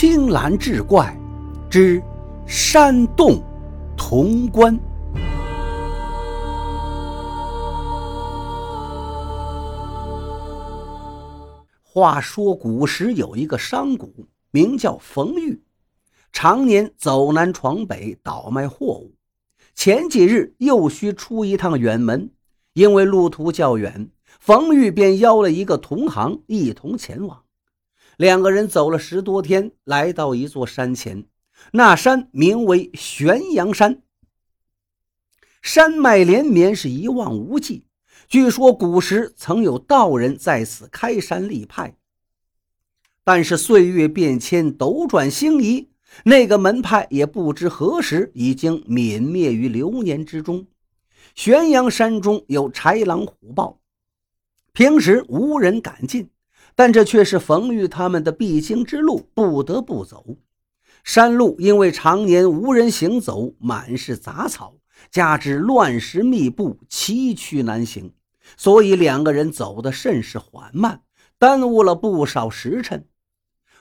青蓝志怪之山洞潼关。话说古时有一个商贾，名叫冯玉，常年走南闯北倒卖货物。前几日又需出一趟远门，因为路途较远，冯玉便邀了一个同行一同前往。两个人走了十多天，来到一座山前。那山名为玄阳山，山脉连绵，是一望无际。据说古时曾有道人在此开山立派，但是岁月变迁，斗转星移，那个门派也不知何时已经泯灭于流年之中。玄阳山中有豺狼虎豹，平时无人敢进。但这却是冯玉他们的必经之路，不得不走。山路因为常年无人行走，满是杂草，加之乱石密布，崎岖难行，所以两个人走得甚是缓慢，耽误了不少时辰。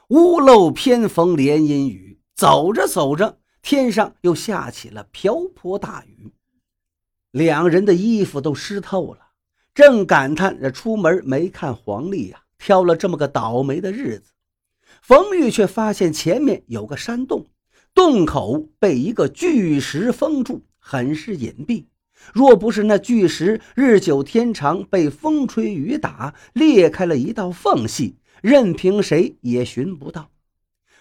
屋漏偏逢连阴雨，走着走着，天上又下起了瓢泼大雨，两人的衣服都湿透了，正感叹着出门没看黄历呀。挑了这么个倒霉的日子，冯玉却发现前面有个山洞，洞口被一个巨石封住，很是隐蔽。若不是那巨石日久天长被风吹雨打裂开了一道缝隙，任凭谁也寻不到。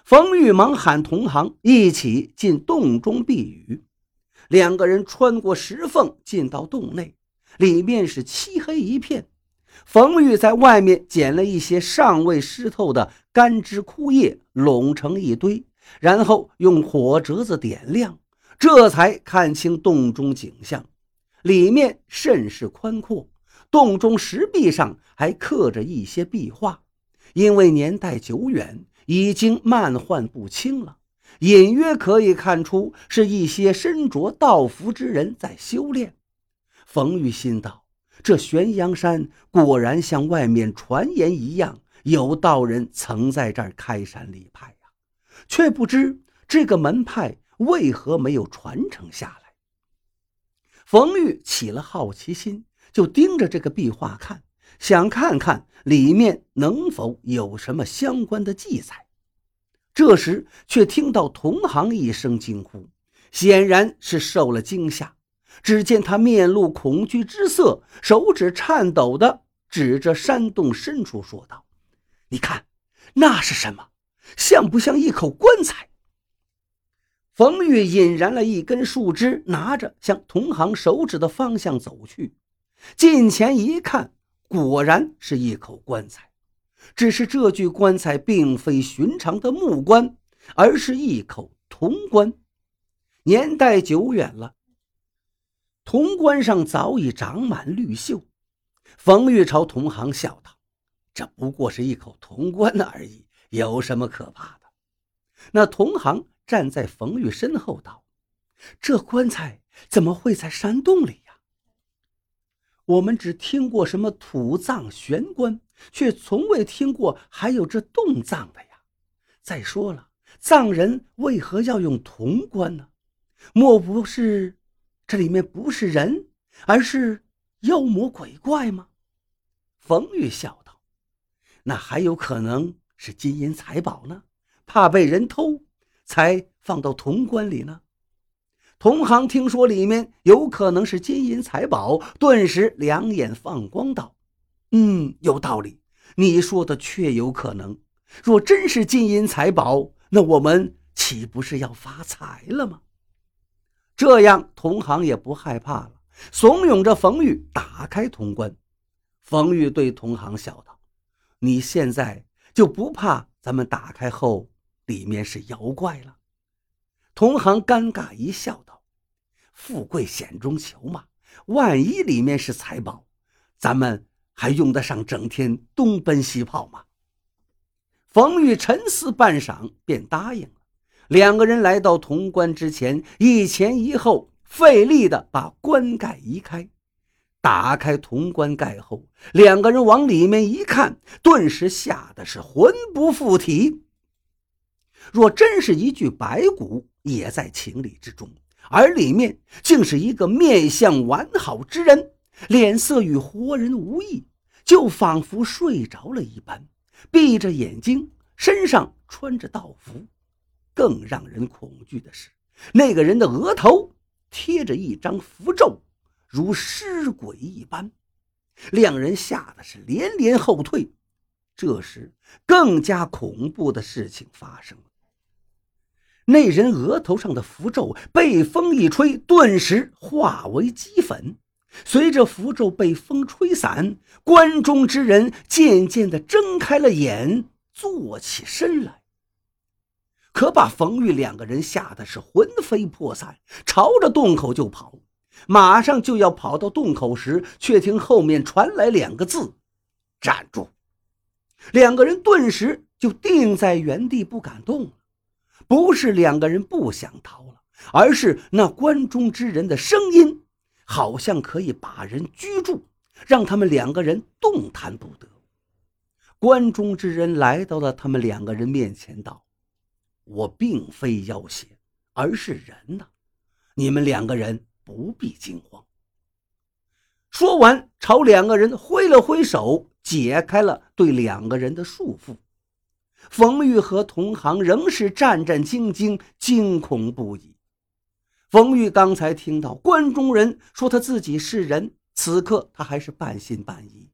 冯玉忙喊同行一起进洞中避雨。两个人穿过石缝进到洞内，里面是漆黑一片。冯玉在外面捡了一些尚未湿透的干枝枯叶，拢成一堆，然后用火折子点亮，这才看清洞中景象。里面甚是宽阔，洞中石壁上还刻着一些壁画，因为年代久远，已经漫画不清了，隐约可以看出是一些身着道服之人在修炼。冯玉心道。这玄阳山果然像外面传言一样，有道人曾在这儿开山立派呀，却不知这个门派为何没有传承下来。冯玉起了好奇心，就盯着这个壁画看，想看看里面能否有什么相关的记载。这时，却听到同行一声惊呼，显然是受了惊吓。只见他面露恐惧之色，手指颤抖的指着山洞深处说道：“你看，那是什么？像不像一口棺材？”冯玉引燃了一根树枝，拿着向同行手指的方向走去。近前一看，果然是一口棺材，只是这具棺材并非寻常的木棺，而是一口铜棺，年代久远了。铜棺上早已长满绿锈，冯玉朝同行笑道：“这不过是一口铜棺而已，有什么可怕的？”那同行站在冯玉身后道：“这棺材怎么会在山洞里呀？我们只听过什么土葬玄棺，却从未听过还有这洞葬的呀。再说了，葬人为何要用铜棺呢？莫不是……”这里面不是人，而是妖魔鬼怪吗？冯玉笑道：“那还有可能是金银财宝呢，怕被人偷，才放到铜棺里呢。”同行听说里面有可能是金银财宝，顿时两眼放光道：“嗯，有道理，你说的确有可能。若真是金银财宝，那我们岂不是要发财了吗？”这样，同行也不害怕了，怂恿着冯玉打开铜棺。冯玉对同行笑道：“你现在就不怕咱们打开后里面是妖怪了？”同行尴尬一笑，道：“富贵险中求嘛，万一里面是财宝，咱们还用得上整天东奔西跑吗？”冯玉沉思半晌，便答应了。两个人来到铜棺之前，一前一后，费力地把棺盖移开。打开铜棺盖后，两个人往里面一看，顿时吓得是魂不附体。若真是一具白骨，也在情理之中。而里面竟是一个面相完好之人，脸色与活人无异，就仿佛睡着了一般，闭着眼睛，身上穿着道服。更让人恐惧的是，那个人的额头贴着一张符咒，如尸鬼一般。两人吓得是连连后退。这时，更加恐怖的事情发生了。那人额头上的符咒被风一吹，顿时化为齑粉。随着符咒被风吹散，关中之人渐渐地睁开了眼，坐起身来。可把冯玉两个人吓得是魂飞魄散，朝着洞口就跑。马上就要跑到洞口时，却听后面传来两个字：“站住！”两个人顿时就定在原地，不敢动了。不是两个人不想逃了，而是那关中之人的声音，好像可以把人拘住，让他们两个人动弹不得。关中之人来到了他们两个人面前，道：“我并非妖邪，而是人呐！你们两个人不必惊慌。”说完，朝两个人挥了挥手，解开了对两个人的束缚。冯玉和同行仍是战战兢兢，惊恐不已。冯玉刚才听到关中人说他自己是人，此刻他还是半信半疑，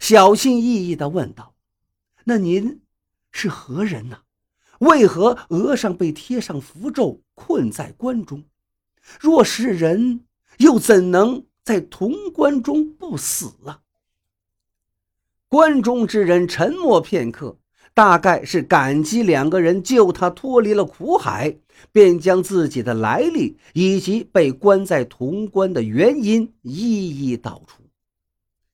小心翼翼地问道：“那您是何人呢？为何额上被贴上符咒，困在关中？若是人，又怎能在潼关中不死啊？”关中之人沉默片刻。大概是感激两个人救他脱离了苦海，便将自己的来历以及被关在潼关的原因一一道出。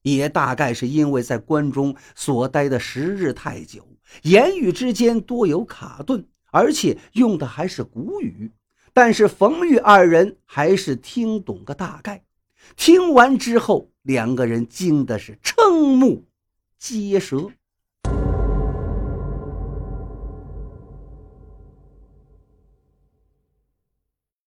也大概是因为在关中所待的时日太久，言语之间多有卡顿，而且用的还是古语。但是冯玉二人还是听懂个大概。听完之后，两个人惊的是瞠目结舌。